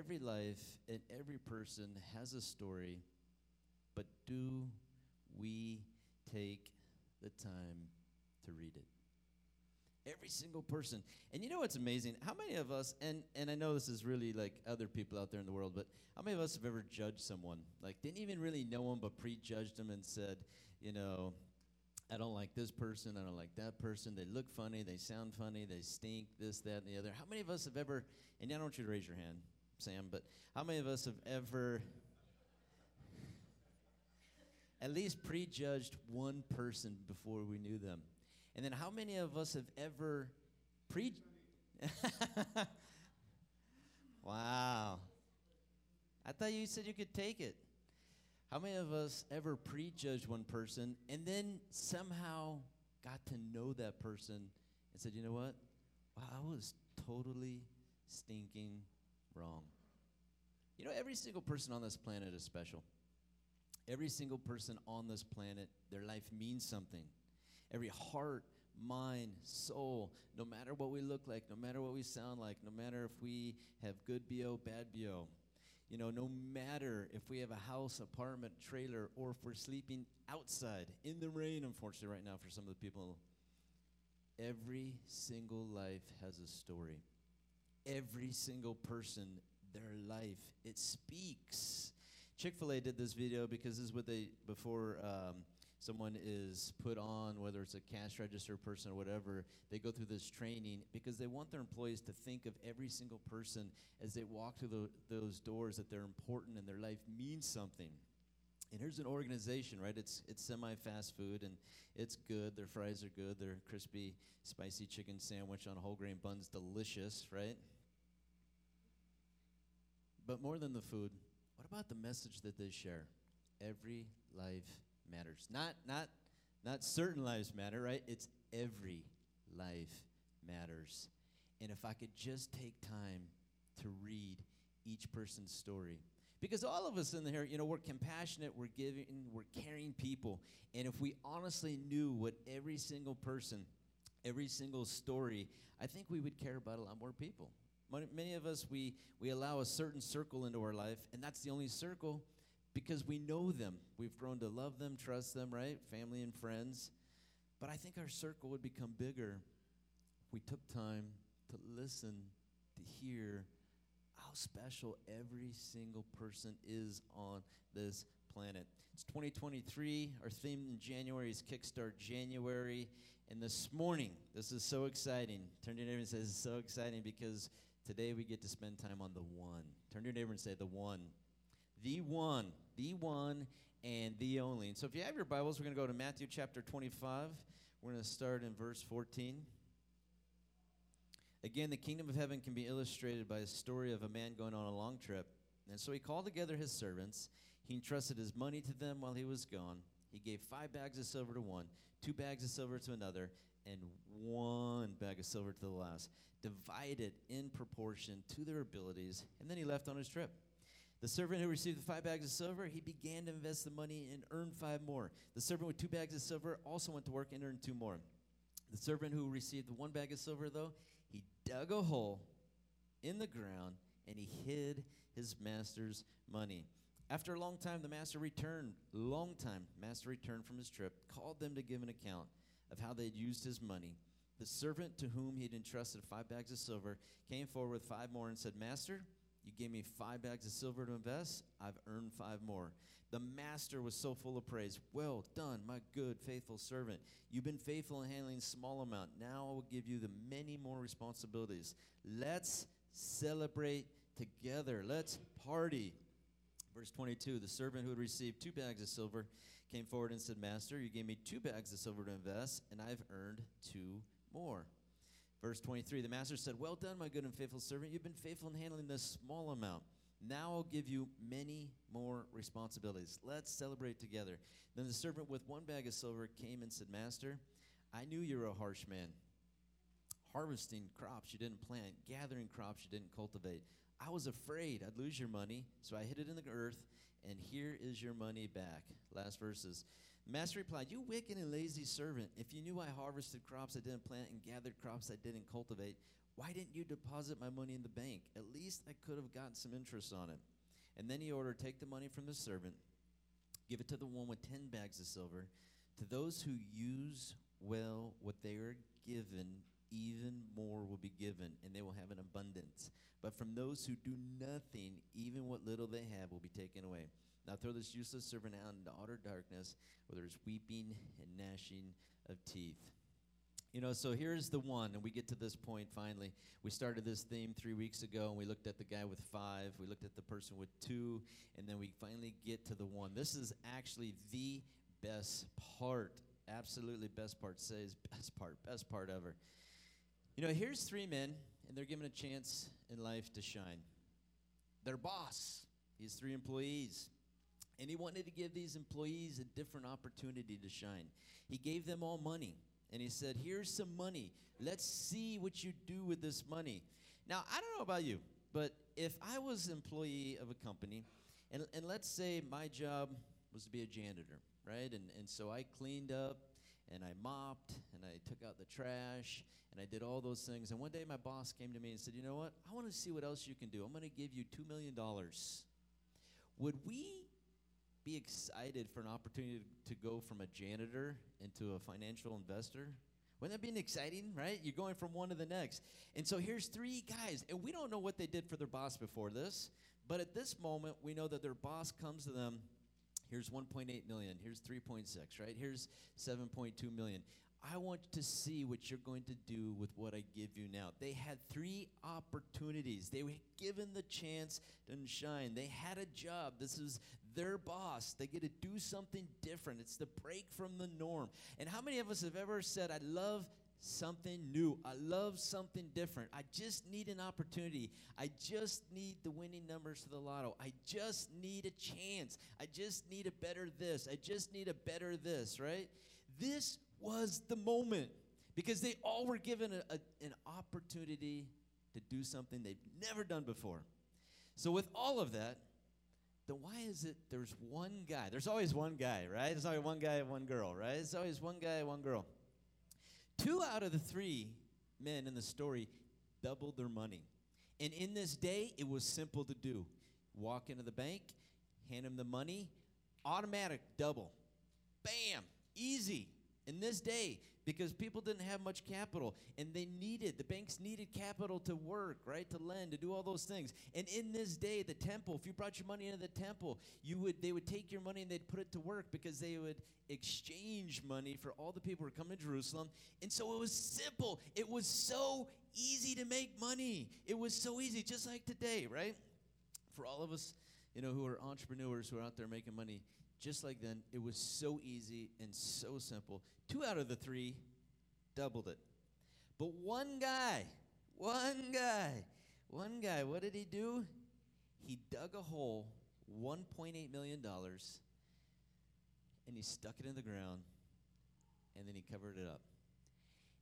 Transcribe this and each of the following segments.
every life and every person has a story, but do we take the time to read it? Every single person. And you know what's amazing? How many of us, and, and I know this is really like other people out there in the world, but how many of us have ever judged someone? Like, didn't even really know them, but prejudged them and said, you know, I don't like this person, I don't like that person. They look funny, they sound funny, they stink, this, that, and the other. How many of us have ever, and I don't want you to raise your hand, Sam, but how many of us have ever at least prejudged one person before we knew them? And then how many of us have ever pre Wow. I thought you said you could take it. How many of us ever prejudged one person and then somehow got to know that person and said, you know what? Wow, I was totally stinking wrong. You know, every single person on this planet is special. Every single person on this planet, their life means something. Every heart, mind, soul, no matter what we look like, no matter what we sound like, no matter if we have good BO, bad BO, you know, no matter if we have a house, apartment, trailer, or if we're sleeping outside in the rain, unfortunately, right now for some of the people, every single life has a story. Every single person, their life, it speaks. Chick fil A did this video because this is what they, before, um, someone is put on, whether it's a cash register person or whatever, they go through this training because they want their employees to think of every single person as they walk through the, those doors that they're important and their life means something. And here's an organization, right? It's it's semi-fast food and it's good. Their fries are good. Their crispy, spicy chicken sandwich on whole grain bun's delicious, right? But more than the food, what about the message that they share? Every life matters. Not not not certain lives matter, right? It's every life matters. And if I could just take time to read each person's story. Because all of us in here, you know, we're compassionate, we're giving, we're caring people. And if we honestly knew what every single person, every single story, I think we would care about a lot more people. Many of us, we, we allow a certain circle into our life, and that's the only circle because we know them. We've grown to love them, trust them, right? Family and friends. But I think our circle would become bigger if we took time to listen, to hear how special every single person is on this planet. It's 2023. Our theme in January is Kickstart January. And this morning, this is so exciting. Turn to your neighbor and say, This is so exciting because today we get to spend time on the one. Turn to your neighbor and say, The one the one, the one, and the only. And so if you have your Bibles, we're going to go to Matthew chapter 25. We're going to start in verse 14. Again, the kingdom of heaven can be illustrated by a story of a man going on a long trip. And so he called together his servants. He entrusted his money to them while he was gone. He gave five bags of silver to one, two bags of silver to another, and one bag of silver to the last, divided in proportion to their abilities. And then he left on his trip. The servant who received the five bags of silver, he began to invest the money and earned five more. The servant with two bags of silver also went to work and earned two more. The servant who received the one bag of silver, though, he dug a hole in the ground and he hid his master's money. After a long time, the master returned. Long time, master returned from his trip, called them to give an account of how they had used his money. The servant to whom he had entrusted five bags of silver came forward with five more and said, Master, you gave me five bags of silver to invest. I've earned five more. The master was so full of praise. Well done, my good, faithful servant. You've been faithful in handling a small amount. Now I will give you the many more responsibilities. Let's celebrate together. Let's party. Verse 22 The servant who had received two bags of silver came forward and said, Master, you gave me two bags of silver to invest, and I've earned two more. Verse 23 The master said, Well done, my good and faithful servant. You've been faithful in handling this small amount. Now I'll give you many more responsibilities. Let's celebrate together. Then the servant with one bag of silver came and said, Master, I knew you were a harsh man, harvesting crops you didn't plant, gathering crops you didn't cultivate. I was afraid I'd lose your money, so I hid it in the earth, and here is your money back. Last verses. Master replied, You wicked and lazy servant, if you knew I harvested crops I didn't plant and gathered crops I didn't cultivate, Why didn't you deposit my money in the bank? At least I could have gotten some interest on it. And then he ordered, Take the money from the servant, give it to the one with 10 bags of silver. To those who use well what they are given, even more will be given, and they will have an abundance. But from those who do nothing, even what little they have will be taken away. Now throw this useless servant out into utter darkness, where there's weeping and gnashing of teeth. You know, so here's the one, and we get to this point finally. We started this theme three weeks ago, and we looked at the guy with five, we looked at the person with two, and then we finally get to the one. This is actually the best part. Absolutely best part. Says best part, best part ever. You know, here's three men, and they're given a chance in life to shine. Their boss, he three employees. And he wanted to give these employees a different opportunity to shine. He gave them all money. And he said, Here's some money. Let's see what you do with this money. Now, I don't know about you, but if I was employee of a company, and, and let's say my job was to be a janitor, right? And, and so I cleaned up and I mopped and I took out the trash and I did all those things. And one day my boss came to me and said, You know what? I want to see what else you can do. I'm going to give you $2 million. Would we be excited for an opportunity to go from a janitor into a financial investor? Wouldn't that be exciting, right? You're going from one to the next. And so here's three guys, and we don't know what they did for their boss before this, but at this moment, we know that their boss comes to them. Here's 1.8 million. Here's 3.6, right? Here's 7.2 million. I want to see what you're going to do with what I give you now. They had three opportunities. They were given the chance to shine. They had a job. This is their boss. They get to do something different. It's the break from the norm. And how many of us have ever said, I love something new. I love something different. I just need an opportunity. I just need the winning numbers to the lotto. I just need a chance. I just need a better this. I just need a better this, right? This was the moment because they all were given a, a, an opportunity to do something they've never done before. So, with all of that, then why is it there's one guy? There's always one guy, right? There's always one guy and one girl, right? There's always one guy one girl. Two out of the three men in the story doubled their money. And in this day, it was simple to do walk into the bank, hand them the money, automatic double. Bam! Easy. In this day, because people didn't have much capital and they needed the banks needed capital to work right to lend to do all those things. And in this day the temple if you brought your money into the temple you would they would take your money and they'd put it to work because they would exchange money for all the people who were coming to jerusalem. And so it was simple. It was so easy to make money. It was so easy just like today right? For all of us you know who are entrepreneurs who are out there making money just like then, it was so easy and so simple. Two out of the three doubled it. But one guy, one guy, one guy, what did he do? He dug a hole, $1.8 million, and he stuck it in the ground, and then he covered it up.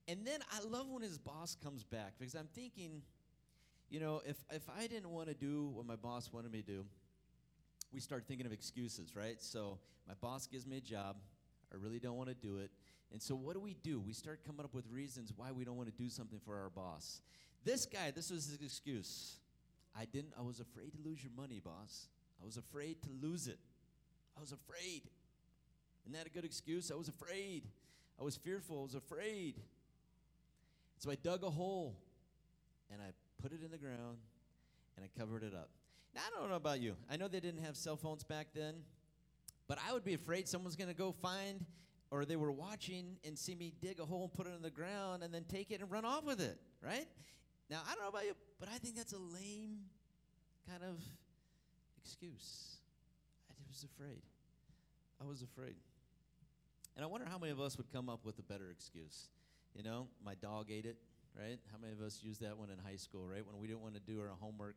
And then I love when his boss comes back because I'm thinking, you know, if, if I didn't want to do what my boss wanted me to do, we start thinking of excuses, right? So my boss gives me a job. I really don't want to do it. And so what do we do? We start coming up with reasons why we don't want to do something for our boss. This guy, this was his excuse. I didn't I was afraid to lose your money, boss. I was afraid to lose it. I was afraid. Isn't that a good excuse? I was afraid. I was fearful. I was afraid. So I dug a hole and I put it in the ground and I covered it up. I don't know about you. I know they didn't have cell phones back then, but I would be afraid someone's going to go find or they were watching and see me dig a hole and put it in the ground and then take it and run off with it, right? Now, I don't know about you, but I think that's a lame kind of excuse. I was afraid. I was afraid. And I wonder how many of us would come up with a better excuse. You know, my dog ate it, right? How many of us used that one in high school, right? When we didn't want to do our homework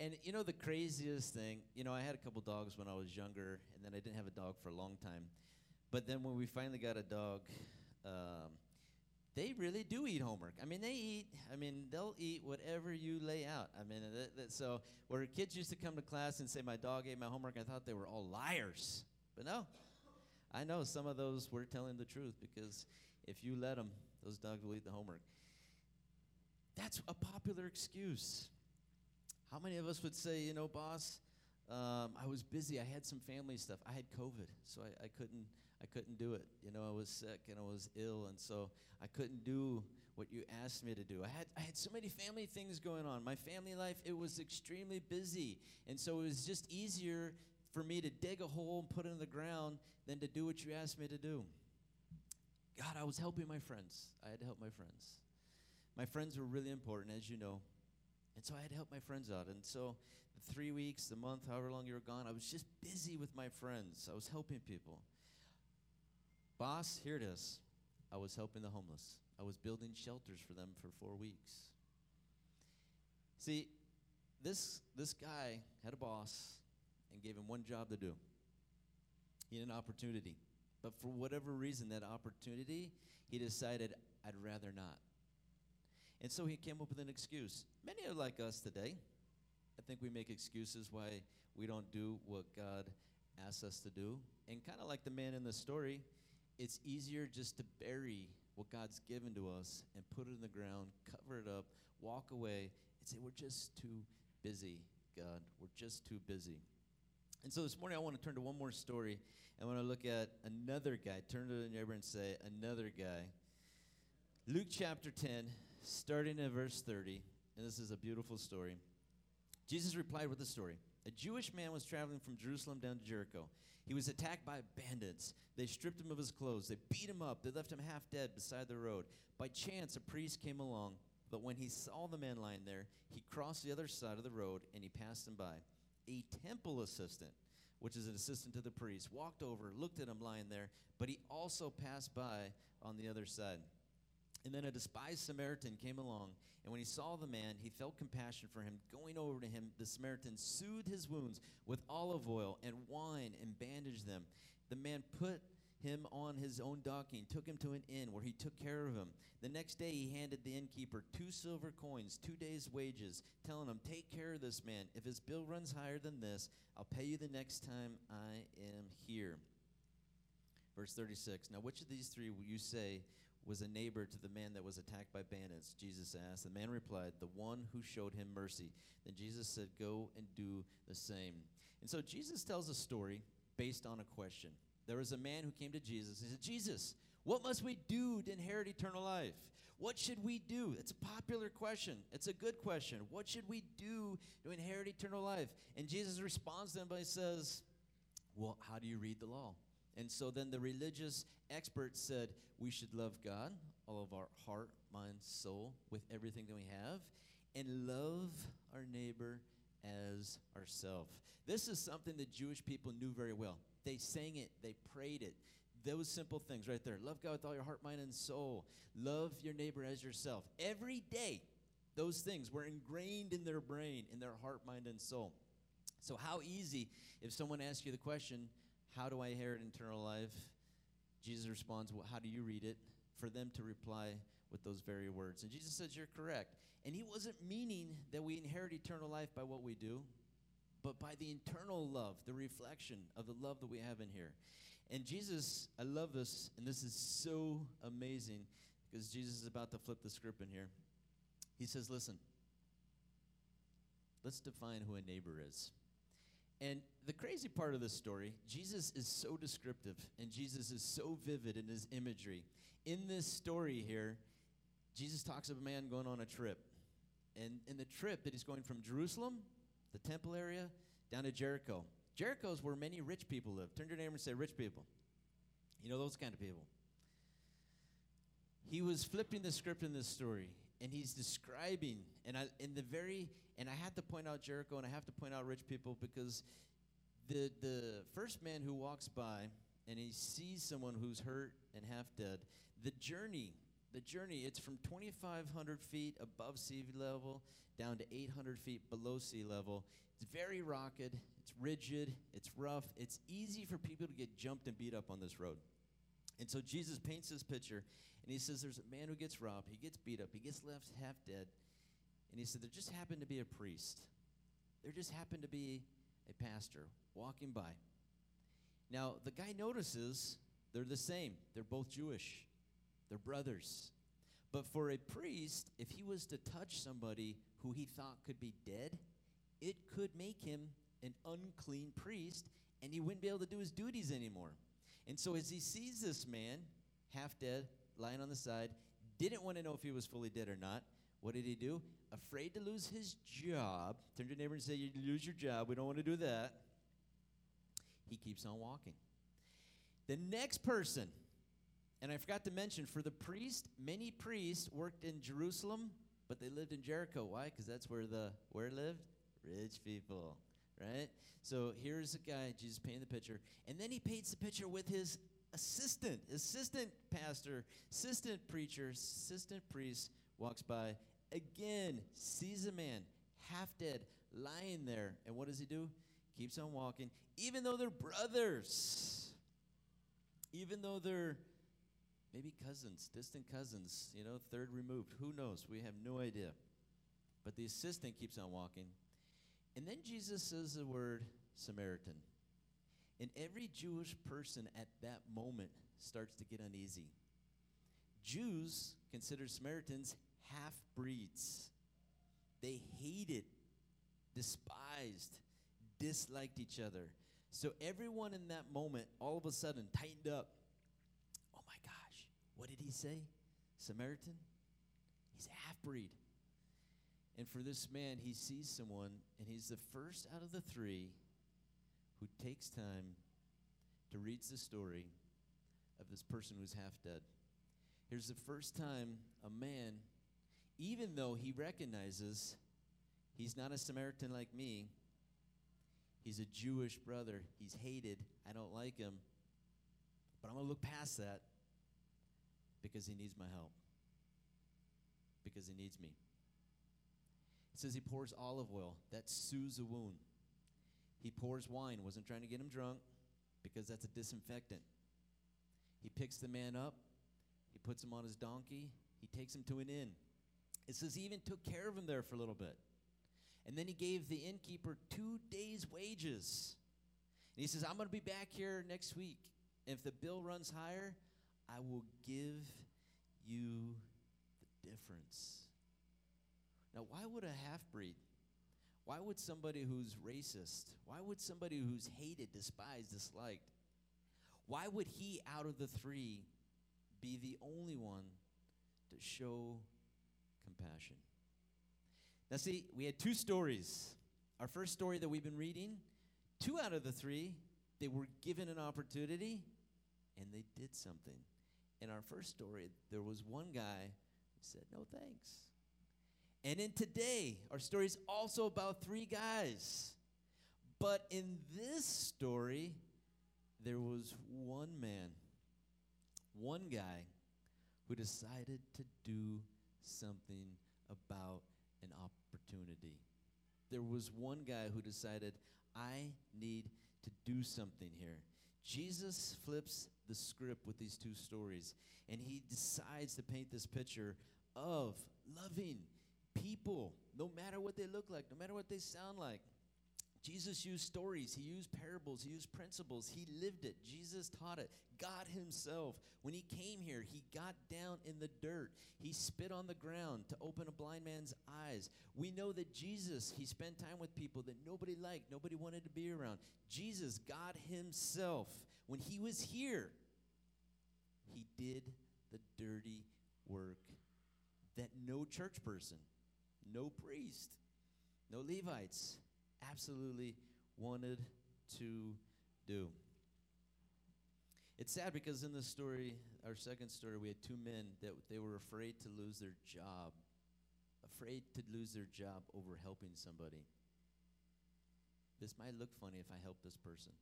and you know the craziest thing, you know, I had a couple dogs when I was younger, and then I didn't have a dog for a long time. But then when we finally got a dog, um, they really do eat homework. I mean, they eat. I mean, they'll eat whatever you lay out. I mean, that, that, so where kids used to come to class and say my dog ate my homework, I thought they were all liars. But no, I know some of those were telling the truth because if you let them, those dogs will eat the homework. That's a popular excuse. How many of us would say, you know, boss, um, I was busy. I had some family stuff. I had COVID, so I, I couldn't. I couldn't do it. You know, I was sick and I was ill, and so I couldn't do what you asked me to do. I had I had so many family things going on. My family life it was extremely busy, and so it was just easier for me to dig a hole and put it in the ground than to do what you asked me to do. God, I was helping my friends. I had to help my friends. My friends were really important, as you know. And so I had to help my friends out. And so the three weeks, the month, however long you were gone, I was just busy with my friends. I was helping people. Boss, here it is. I was helping the homeless. I was building shelters for them for four weeks. See, this, this guy had a boss and gave him one job to do. He had an opportunity. But for whatever reason, that opportunity, he decided, I'd rather not. And so he came up with an excuse. Many are like us today. I think we make excuses why we don't do what God asks us to do. And kind of like the man in the story, it's easier just to bury what God's given to us and put it in the ground, cover it up, walk away, and say, We're just too busy, God. We're just too busy. And so this morning I want to turn to one more story. I want to look at another guy. Turn to the neighbor and say, another guy. Luke chapter 10, starting at verse 30. And this is a beautiful story. Jesus replied with a story. A Jewish man was traveling from Jerusalem down to Jericho. He was attacked by bandits. They stripped him of his clothes. They beat him up. They left him half dead beside the road. By chance, a priest came along, but when he saw the man lying there, he crossed the other side of the road and he passed him by a temple assistant, which is an assistant to the priest, walked over, looked at him lying there, but he also passed by on the other side. And then a despised Samaritan came along, and when he saw the man, he felt compassion for him. Going over to him, the Samaritan soothed his wounds with olive oil and wine and bandaged them. The man put him on his own donkey and took him to an inn where he took care of him. The next day he handed the innkeeper two silver coins, two days' wages, telling him, Take care of this man. If his bill runs higher than this, I'll pay you the next time I am here. Verse 36 Now, which of these three will you say was a neighbor to the man that was attacked by bandits? Jesus asked. The man replied, The one who showed him mercy. Then Jesus said, Go and do the same. And so Jesus tells a story based on a question there was a man who came to Jesus. He said, Jesus, what must we do to inherit eternal life? What should we do? It's a popular question. It's a good question. What should we do to inherit eternal life? And Jesus responds to him by says, Well, how do you read the law? And so then the religious experts said, We should love God, all of our heart, mind, soul, with everything that we have, and love our neighbor as ourselves. This is something that Jewish people knew very well. They sang it, they prayed it. Those simple things right there. Love God with all your heart, mind, and soul. Love your neighbor as yourself. Every day, those things were ingrained in their brain, in their heart, mind, and soul. So, how easy, if someone asks you the question, How do I inherit eternal life? Jesus responds, Well, how do you read it? For them to reply with those very words. And Jesus says, You're correct. And he wasn't meaning that we inherit eternal life by what we do but by the internal love, the reflection of the love that we have in here. And Jesus, I love this, and this is so amazing because Jesus is about to flip the script in here. He says, Listen, let's define who a neighbor is. And the crazy part of this story, Jesus is so descriptive and Jesus is so vivid in his imagery. In this story here, Jesus talks of a man going on a trip. And in the trip that he's going from Jerusalem the temple area, down to Jericho. Jericho is where many rich people live. Turn to your neighbor and say, rich people. You know, those kind of people. He was flipping the script in this story, and he's describing, and I, in the very, and I had to point out Jericho, and I have to point out rich people because the the first man who walks by and he sees someone who's hurt and half dead, the journey the journey, it's from 2,500 feet above sea level down to 800 feet below sea level. It's very rocket, it's rigid, it's rough. It's easy for people to get jumped and beat up on this road. And so Jesus paints this picture, and he says there's a man who gets robbed, he gets beat up, he gets left half dead. And he said there just happened to be a priest. There just happened to be a pastor walking by. Now, the guy notices they're the same. They're both Jewish. They're brothers. But for a priest, if he was to touch somebody who he thought could be dead, it could make him an unclean priest and he wouldn't be able to do his duties anymore. And so as he sees this man, half dead, lying on the side, didn't want to know if he was fully dead or not, what did he do? Afraid to lose his job. Turn to your neighbor and say, You lose your job. We don't want to do that. He keeps on walking. The next person, and I forgot to mention, for the priest, many priests worked in Jerusalem, but they lived in Jericho. Why? Because that's where the where lived? Rich people, right? So here's a guy, Jesus painted the picture, and then he paints the picture with his assistant, assistant pastor, assistant preacher, assistant priest walks by, again sees a man half dead lying there, and what does he do? Keeps on walking, even though they're brothers, even though they're maybe cousins, distant cousins, you know, third removed. Who knows? We have no idea. But the assistant keeps on walking. And then Jesus says the word Samaritan. And every Jewish person at that moment starts to get uneasy. Jews consider Samaritans half breeds. They hated, despised, disliked each other. So everyone in that moment all of a sudden tightened up. Oh my gosh, what did he say? Samaritan? He's a half breed. And for this man, he sees someone, and he's the first out of the three who takes time to read the story of this person who's half dead. Here's the first time a man, even though he recognizes he's not a Samaritan like me, he's a Jewish brother, he's hated, I don't like him, but I'm going to look past that because he needs my help, because he needs me. It says he pours olive oil. That soothes a wound. He pours wine. Wasn't trying to get him drunk because that's a disinfectant. He picks the man up. He puts him on his donkey. He takes him to an inn. It says he even took care of him there for a little bit. And then he gave the innkeeper two days' wages. And he says, I'm going to be back here next week. If the bill runs higher, I will give you the difference. Now, why would a half breed, why would somebody who's racist, why would somebody who's hated, despised, disliked, why would he out of the three be the only one to show compassion? Now, see, we had two stories. Our first story that we've been reading, two out of the three, they were given an opportunity and they did something. In our first story, there was one guy who said, No thanks. And in today, our story is also about three guys. But in this story, there was one man, one guy, who decided to do something about an opportunity. There was one guy who decided, I need to do something here. Jesus flips the script with these two stories, and he decides to paint this picture of loving people, no matter what they look like, no matter what they sound like. Jesus used stories, he used parables, he used principles, he lived it. Jesus taught it. God himself, when he came here, he got down in the dirt. He spit on the ground to open a blind man's eyes. We know that Jesus, he spent time with people that nobody liked, nobody wanted to be around. Jesus, God himself, when he was here, he did the dirty work that no church person no priest, no Levites absolutely wanted to do. It's sad because in this story, our second story, we had two men that they were afraid to lose their job, afraid to lose their job over helping somebody. This might look funny if I help this person.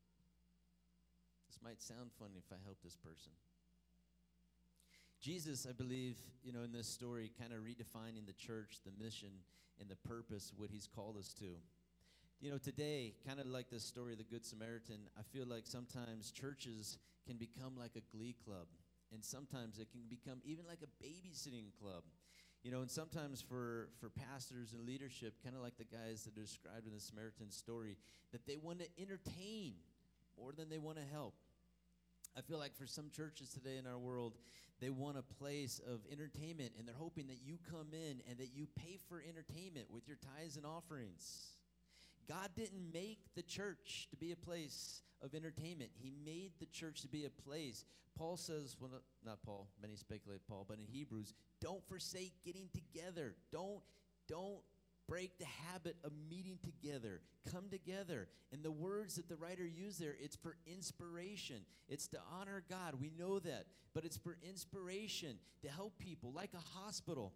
This might sound funny if I help this person. Jesus, I believe, you know, in this story, kind of redefining the church, the mission, and the purpose, what he's called us to. You know, today, kind of like the story of the Good Samaritan, I feel like sometimes churches can become like a glee club. And sometimes it can become even like a babysitting club. You know, and sometimes for, for pastors and leadership, kind of like the guys that are described in the Samaritan story, that they want to entertain more than they want to help. I feel like for some churches today in our world, they want a place of entertainment and they're hoping that you come in and that you pay for entertainment with your tithes and offerings. God didn't make the church to be a place of entertainment. He made the church to be a place. Paul says, well, not Paul, many speculate Paul, but in Hebrews, don't forsake getting together. Don't, don't break the habit of meeting together. Come together. And the words that the writer used there, it's for inspiration. It's to honor God. We know that. But it's for inspiration to help people, like a hospital.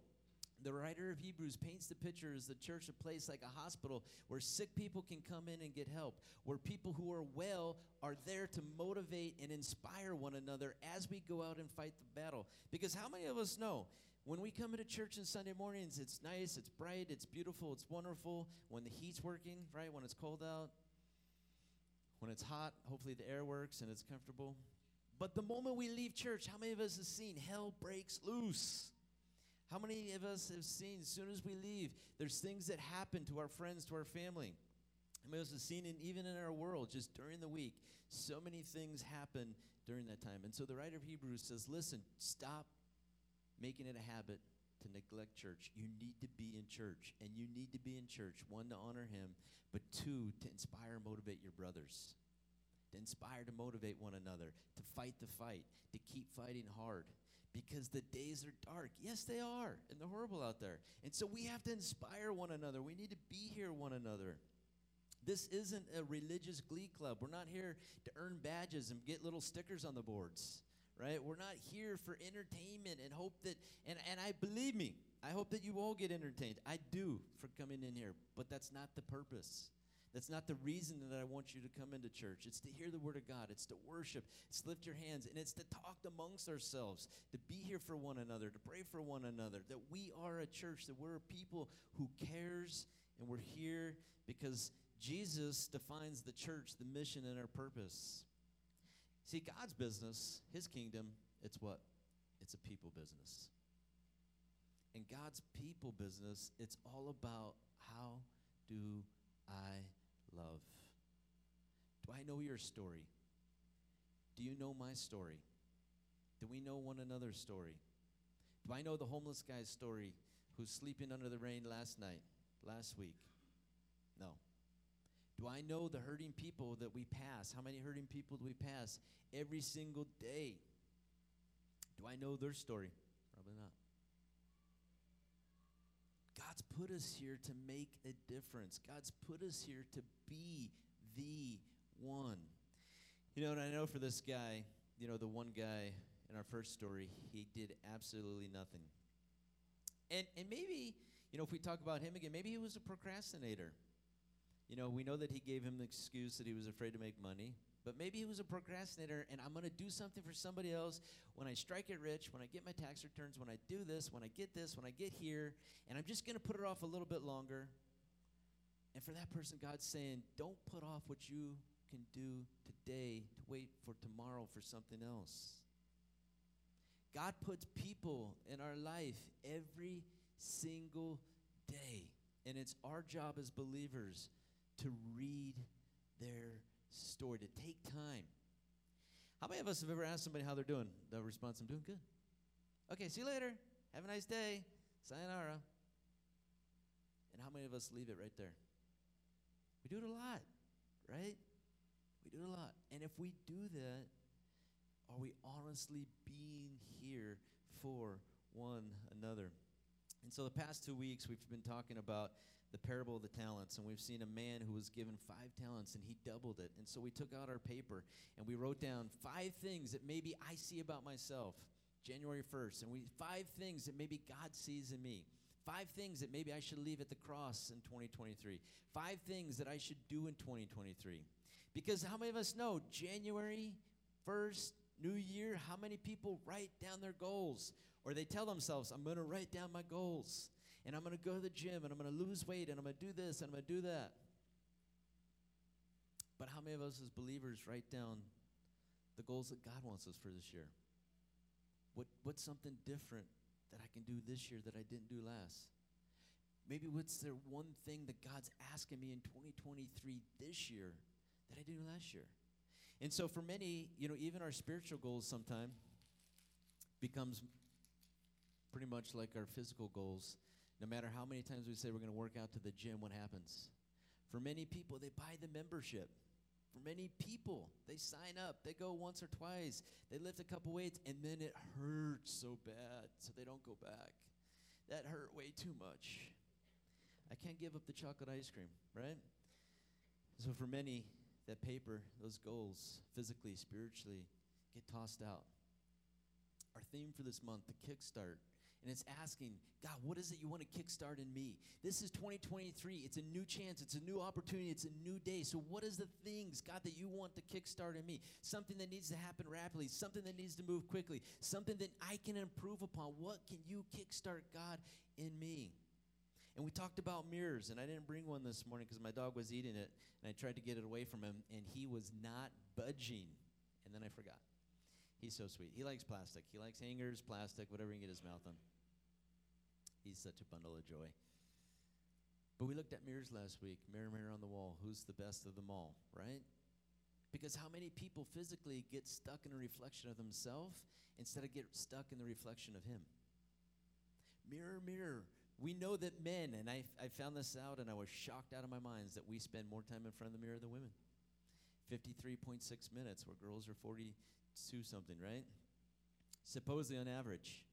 The writer of Hebrews paints the picture as the church a place like a hospital where sick people can come in and get help, where people who are well are there to motivate and inspire one another as we go out and fight the battle. Because how many of us know when we come into church on Sunday mornings, it's nice, it's bright, it's beautiful, it's wonderful. When the heat's working, right? When it's cold out, when it's hot, hopefully the air works and it's comfortable. But the moment we leave church, how many of us have seen hell breaks loose? How many of us have seen, as soon as we leave, there's things that happen to our friends, to our family? Of us have seen it even in our world, just during the week? So many things happen during that time. And so the writer of Hebrews says, listen, stop making it a habit to neglect church. You need to be in church, and you need to be in church, one, to honor Him, but two, to inspire and motivate your brothers, to inspire to motivate one another, to fight the fight, to keep fighting hard because the days are dark. Yes, they are, and they're horrible out there. And so we have to inspire one another. We need to be here one another. This isn't a religious glee club. We're not here to earn badges and get little stickers on the boards, right? We're not here for entertainment and hope that, and, and I believe me, I hope that you all get entertained. I do for coming in here, but that's not the purpose. That's not the reason that I want you to come into church. It's to hear the word of God. It's to worship. It's to lift your hands. And it's to talk amongst ourselves, to be here for one another, to pray for one another, that we are a church, that we're a people who cares and we're here because Jesus defines the church, the mission, and our purpose. See, God's business, his kingdom, it's what? It's a people business. And God's people business, it's all about how do I love? Do I know your story? Do you know my story? Do we know one another's story? Do I know the homeless guy's story who's sleeping under the rain last night, last week? No. Do I know the hurting people that we pass? How many hurting people do we pass every single day? Do I know their story? Probably not. God's put us here to make a difference. God's put us here to be the one. You know, and I know for this guy, you know, the one guy in our first story, he did absolutely nothing. And and maybe, you know, if we talk about him again, maybe he was a procrastinator. You know, we know that he gave him the excuse that he was afraid to make money. But maybe he was a procrastinator, and I'm going to do something for somebody else when I strike it rich, when I get my tax returns, when I do this, when I get this, when I get here, and I'm just going to put it off a little bit longer. And for that person, God's saying, don't put off what you can do today to wait for tomorrow for something else. God puts people in our life every single day, and it's our job as believers to read their story, to take time. How many of us have ever asked somebody how they're doing? The response, I'm doing good. Okay, see you later. Have a nice day. Sayonara. And how many of us leave it right there? We do it a lot, right? We do it a lot. And if we do that, are we honestly being here for one another? And so the past two weeks, we've been talking about the parable of the talents, and we've seen a man who was given five talents and he doubled it. And so we took out our paper and we wrote down five things that maybe I see about myself. January 1st, and we five things that maybe God sees in me. Five things that maybe I should leave at the cross in 2023. Five things that I should do in 2023. Because how many of us know January 1st, New Year, how many people write down their goals? Or they tell themselves, I'm going to write down my goals and I'm going to go to the gym and I'm going to lose weight and I'm going to do this and I'm going to do that. But how many of us as believers write down the goals that God wants us for this year? What, what's something different that I can do this year that I didn't do last? Maybe what's there one thing that God's asking me in 2023 this year that I didn't do last year? And so for many, you know, even our spiritual goals sometimes becomes pretty much like our physical goals. No matter how many times we say we're going to work out to the gym, what happens? For many people, they buy the membership. For many people, they sign up, they go once or twice, they lift a couple weights, and then it hurts so bad, so they don't go back. That hurt way too much. I can't give up the chocolate ice cream, right? So for many, that paper, those goals, physically, spiritually, get tossed out. Our theme for this month, the kickstart, and it's asking, God, what is it you want to kickstart in me? This is 2023. It's a new chance. It's a new opportunity. It's a new day. So, what is the things, God, that you want to kickstart in me? Something that needs to happen rapidly, something that needs to move quickly, something that I can improve upon. What can you kickstart, God, in me? And we talked about mirrors, and I didn't bring one this morning because my dog was eating it, and I tried to get it away from him, and he was not budging. And then I forgot. He's so sweet. He likes plastic. He likes hangers, plastic, whatever he can get his mouth on. He's such a bundle of joy. But we looked at mirrors last week. Mirror, mirror on the wall. Who's the best of them all, right? Because how many people physically get stuck in a reflection of themselves instead of get stuck in the reflection of Him? Mirror, mirror. We know that men, and I, I found this out and I was shocked out of my mind, that we spend more time in front of the mirror than women. 53.6 minutes, where girls are 42 something, right? Supposedly on average.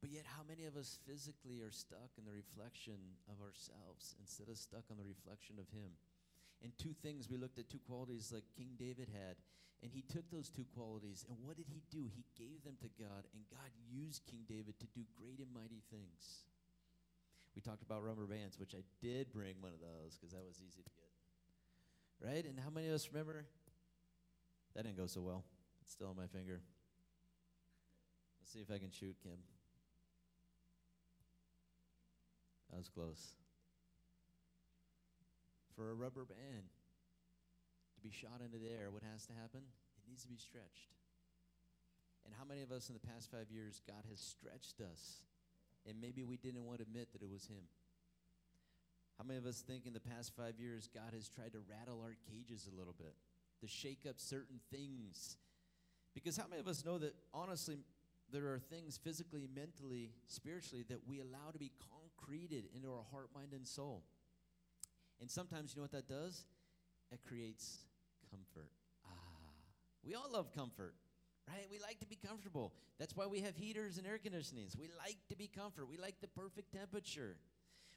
But yet, how many of us physically are stuck in the reflection of ourselves instead of stuck on the reflection of Him? And two things, we looked at two qualities like King David had. And he took those two qualities, and what did he do? He gave them to God, and God used King David to do great and mighty things. We talked about rubber bands, which I did bring one of those because that was easy to get. Right? And how many of us remember? That didn't go so well. It's still on my finger. Let's see if I can shoot Kim. That was close. For a rubber band to be shot into the air, what has to happen? It needs to be stretched. And how many of us in the past five years, God has stretched us, and maybe we didn't want to admit that it was Him? How many of us think in the past five years, God has tried to rattle our cages a little bit, to shake up certain things? Because how many of us know that, honestly, there are things physically, mentally, spiritually that we allow to be concreted into our heart, mind, and soul. And sometimes, you know what that does? It creates comfort. Ah, we all love comfort, right? We like to be comfortable. That's why we have heaters and air conditionings. We like to be comfort. We like the perfect temperature.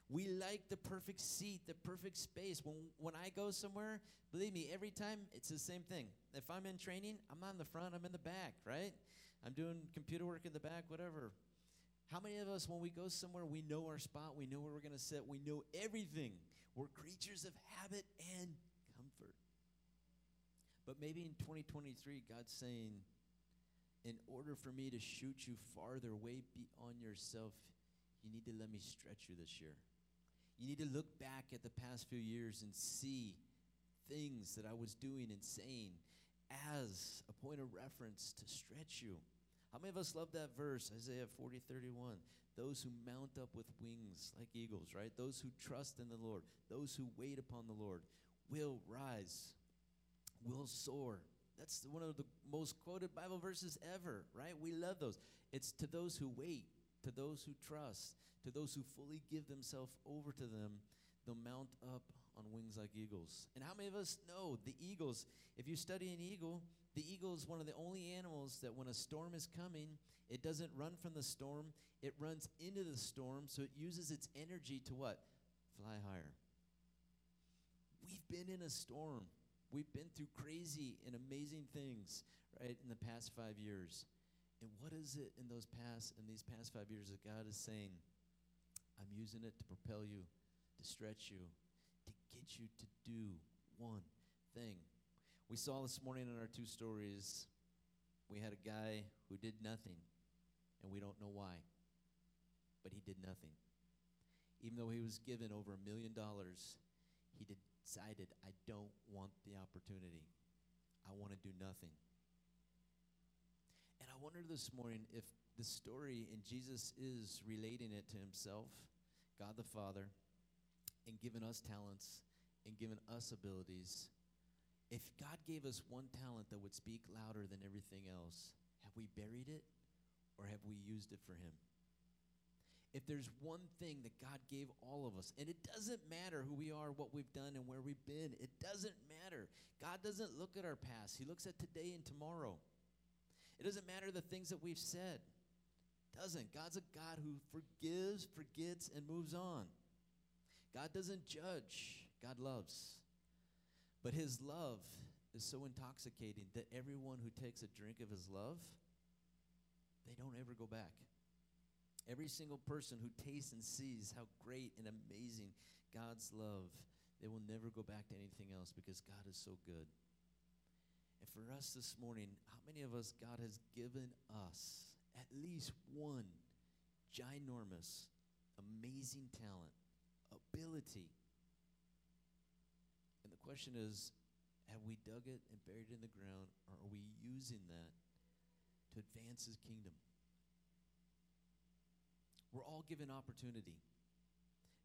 We like the perfect seat, the perfect space. When, when I go somewhere, believe me, every time it's the same thing. If I'm in training, I'm not in the front, I'm in the back, right? I'm doing computer work in the back, whatever. How many of us, when we go somewhere, we know our spot, we know where we're going to sit, we know everything? We're creatures of habit and comfort. But maybe in 2023, God's saying, in order for me to shoot you farther, way beyond yourself, you need to let me stretch you this year. You need to look back at the past few years and see things that I was doing and saying as a point of reference to stretch you. How many of us love that verse, Isaiah 40, 31? Those who mount up with wings like eagles, right? Those who trust in the Lord, those who wait upon the Lord will rise, will soar. That's one of the most quoted Bible verses ever, right? We love those. It's to those who wait, to those who trust, to those who fully give themselves over to them, they'll mount up on wings like eagles. And how many of us know the eagles? If you study an eagle, the eagle is one of the only animals that when a storm is coming, it doesn't run from the storm, it runs into the storm, so it uses its energy to what? Fly higher. We've been in a storm. We've been through crazy and amazing things, right, in the past five years. And what is it in those past in these past five years that God is saying, I'm using it to propel you, to stretch you, to get you to do one thing. We saw this morning in our two stories, we had a guy who did nothing, and we don't know why, but he did nothing. Even though he was given over a million dollars, he decided, I don't want the opportunity. I want to do nothing. And I wonder this morning if the story in Jesus is relating it to himself, God the Father, and giving us talents and giving us abilities If God gave us one talent that would speak louder than everything else, have we buried it or have we used it for Him? If there's one thing that God gave all of us, and it doesn't matter who we are, what we've done, and where we've been, it doesn't matter. God doesn't look at our past, He looks at today and tomorrow. It doesn't matter the things that we've said. Doesn't. God's a God who forgives, forgets, and moves on. God doesn't judge, God loves. But his love is so intoxicating that everyone who takes a drink of his love, they don't ever go back. Every single person who tastes and sees how great and amazing God's love, they will never go back to anything else because God is so good. And for us this morning, how many of us God has given us at least one ginormous, amazing talent, ability? And the question is have we dug it and buried it in the ground, or are we using that to advance his kingdom? We're all given opportunity.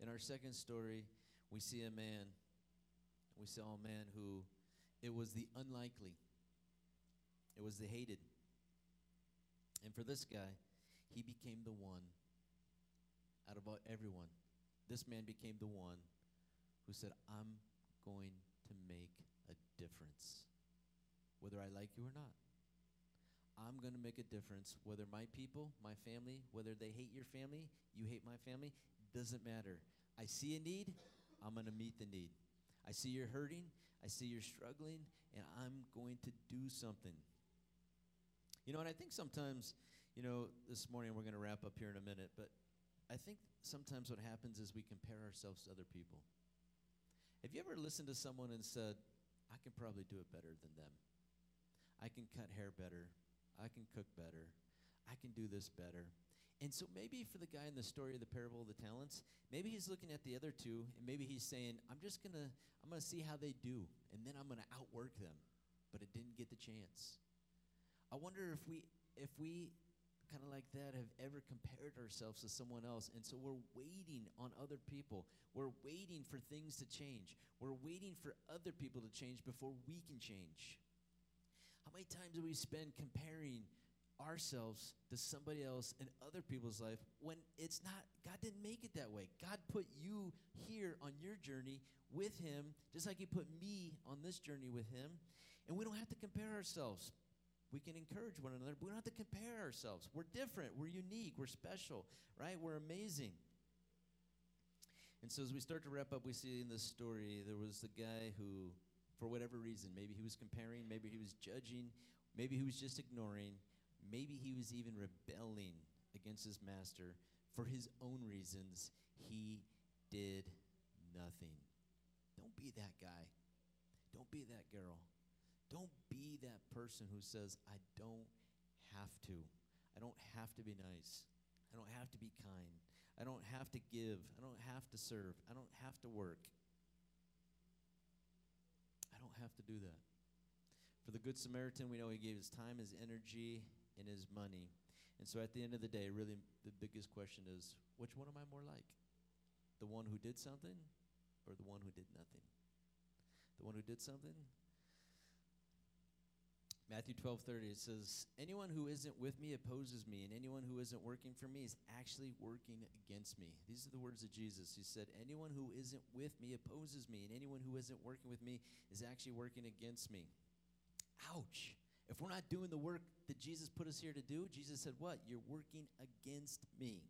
In our second story, we see a man. We saw a man who it was the unlikely, it was the hated. And for this guy, he became the one out of everyone. This man became the one who said, I'm going to make a difference, whether I like you or not. I'm going to make a difference, whether my people, my family, whether they hate your family, you hate my family, doesn't matter. I see a need, I'm going to meet the need. I see you're hurting, I see you're struggling, and I'm going to do something. You know, and I think sometimes, you know, this morning we're going to wrap up here in a minute, but I think sometimes what happens is we compare ourselves to other people. Have you ever listened to someone and said, I can probably do it better than them? I can cut hair better. I can cook better. I can do this better. And so maybe for the guy in the story of the parable of the talents, maybe he's looking at the other two and maybe he's saying, I'm just going to I'm going to see how they do and then I'm going to outwork them. But it didn't get the chance. I wonder if we if we kind of like that have ever compared ourselves to someone else and so we're waiting on other people. We're waiting for things to change. We're waiting for other people to change before we can change. How many times do we spend comparing ourselves to somebody else in other people's life when it's not, God didn't make it that way. God put you here on your journey with Him, just like He put me on this journey with Him. And we don't have to compare ourselves. We can encourage one another, but we don't have to compare ourselves. We're different, we're unique, we're special, right? We're amazing. And so as we start to wrap up, we see in this story there was the guy who for whatever reason. Maybe he was comparing, maybe he was judging, maybe he was just ignoring, maybe he was even rebelling against his master for his own reasons. He did nothing. Don't be that guy. Don't be that girl. Don't be that person who says, I don't have to. I don't have to be nice. I don't have to be kind. I don't have to give. I don't have to serve. I don't have to work have to do that. For the Good Samaritan, we know he gave his time, his energy, and his money. And so at the end of the day, really the biggest question is which one am I more like? The one who did something or the one who did nothing? The one who did something Matthew 12, 30, it says, Anyone who isn't with me opposes me, and anyone who isn't working for me is actually working against me. These are the words of Jesus. He said, Anyone who isn't with me opposes me, and anyone who isn't working with me is actually working against me. Ouch. If we're not doing the work that Jesus put us here to do, Jesus said, What? You're working against me.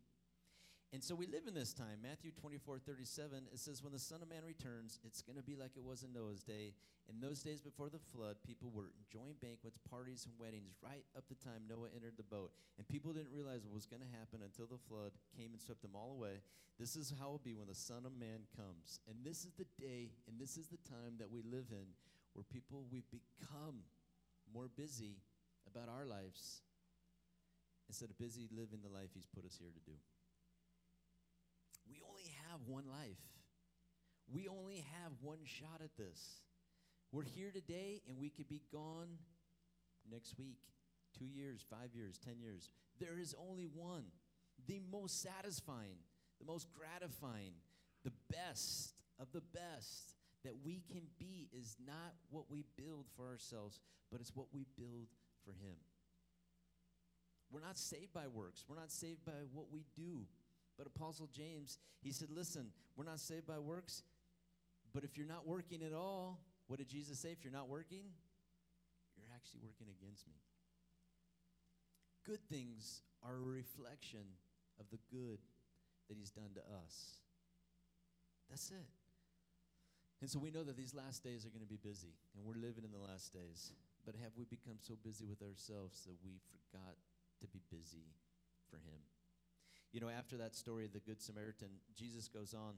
And so we live in this time. Matthew 24, 37, it says, When the Son of Man returns, it's going to be like it was in Noah's day. In those days before the flood, people were enjoying banquets, parties, and weddings right up the time Noah entered the boat. And people didn't realize what was going to happen until the flood came and swept them all away. This is how it will be when the Son of Man comes. And this is the day, and this is the time that we live in where people, we've become more busy about our lives instead of busy living the life He's put us here to do have one life. We only have one shot at this. We're here today and we could be gone next week, two years, five years, ten years. There is only one. The most satisfying, the most gratifying, the best of the best, that we can be is not what we build for ourselves, but it's what we build for Him. We're not saved by works, we're not saved by what we do. But Apostle James, he said, Listen, we're not saved by works, but if you're not working at all, what did Jesus say? If you're not working, you're actually working against me. Good things are a reflection of the good that He's done to us. That's it. And so we know that these last days are going to be busy, and we're living in the last days. But have we become so busy with ourselves that we forgot to be busy for Him? You know, after that story of the Good Samaritan, Jesus goes on,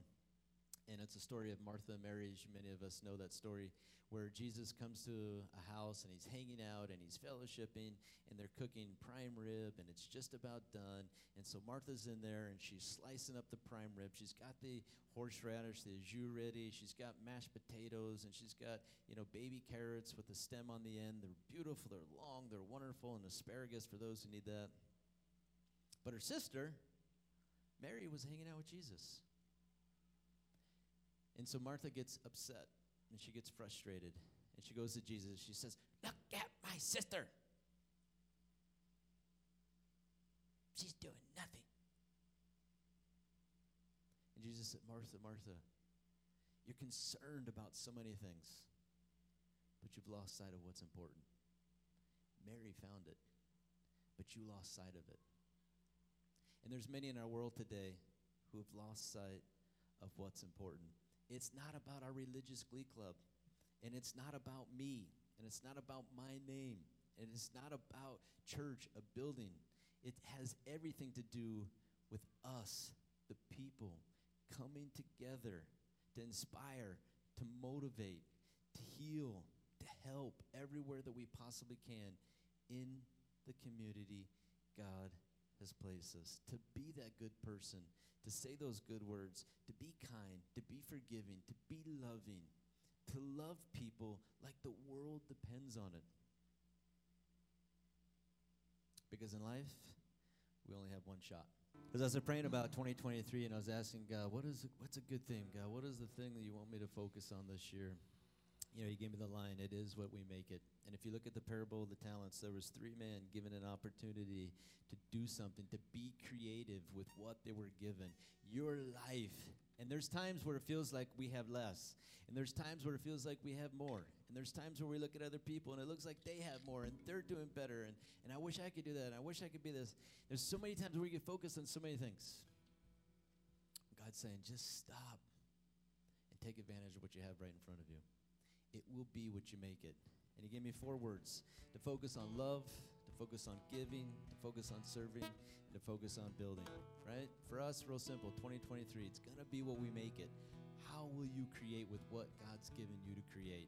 and it's a story of Martha and Mary. Many of us know that story, where Jesus comes to a house and he's hanging out and he's fellowshipping, and they're cooking prime rib, and it's just about done. And so Martha's in there, and she's slicing up the prime rib. She's got the horseradish, the jus ready. She's got mashed potatoes, and she's got you know baby carrots with a stem on the end. They're beautiful. They're long. They're wonderful, and asparagus for those who need that. But her sister, Mary, was hanging out with Jesus. And so Martha gets upset and she gets frustrated. And she goes to Jesus. She says, Look at my sister. She's doing nothing. And Jesus said, Martha, Martha, you're concerned about so many things, but you've lost sight of what's important. Mary found it, but you lost sight of it. And there's many in our world today who have lost sight of what's important. It's not about our religious glee club, and it's not about me, and it's not about my name, and it's not about church, a building. It has everything to do with us, the people, coming together to inspire, to motivate, to heal, to help everywhere that we possibly can in the community God has placed us. To be that good person, to say those good words, to be kind, to be forgiving, to be loving, to love people like the world depends on it. Because in life, we only have one shot. As I was praying about 2023 and I was asking God, what is what's a good thing, God? What is the thing that you want me to focus on this year? You know, he gave me the line, it is what we make it. And if you look at the parable of the talents, there was three men given an opportunity to do something, to be creative with what they were given. Your life. And there's times where it feels like we have less. And there's times where it feels like we have more. And there's times where we look at other people and it looks like they have more and they're doing better. And, and I wish I could do that. And I wish I could be this. There's so many times where we get focused on so many things. God's saying, just stop and take advantage of what you have right in front of you. It will be what you make it. And he gave me four words to focus on love, to focus on giving, to focus on serving, and to focus on building. Right? For us, real simple 2023, it's going to be what we make it. How will you create with what God's given you to create?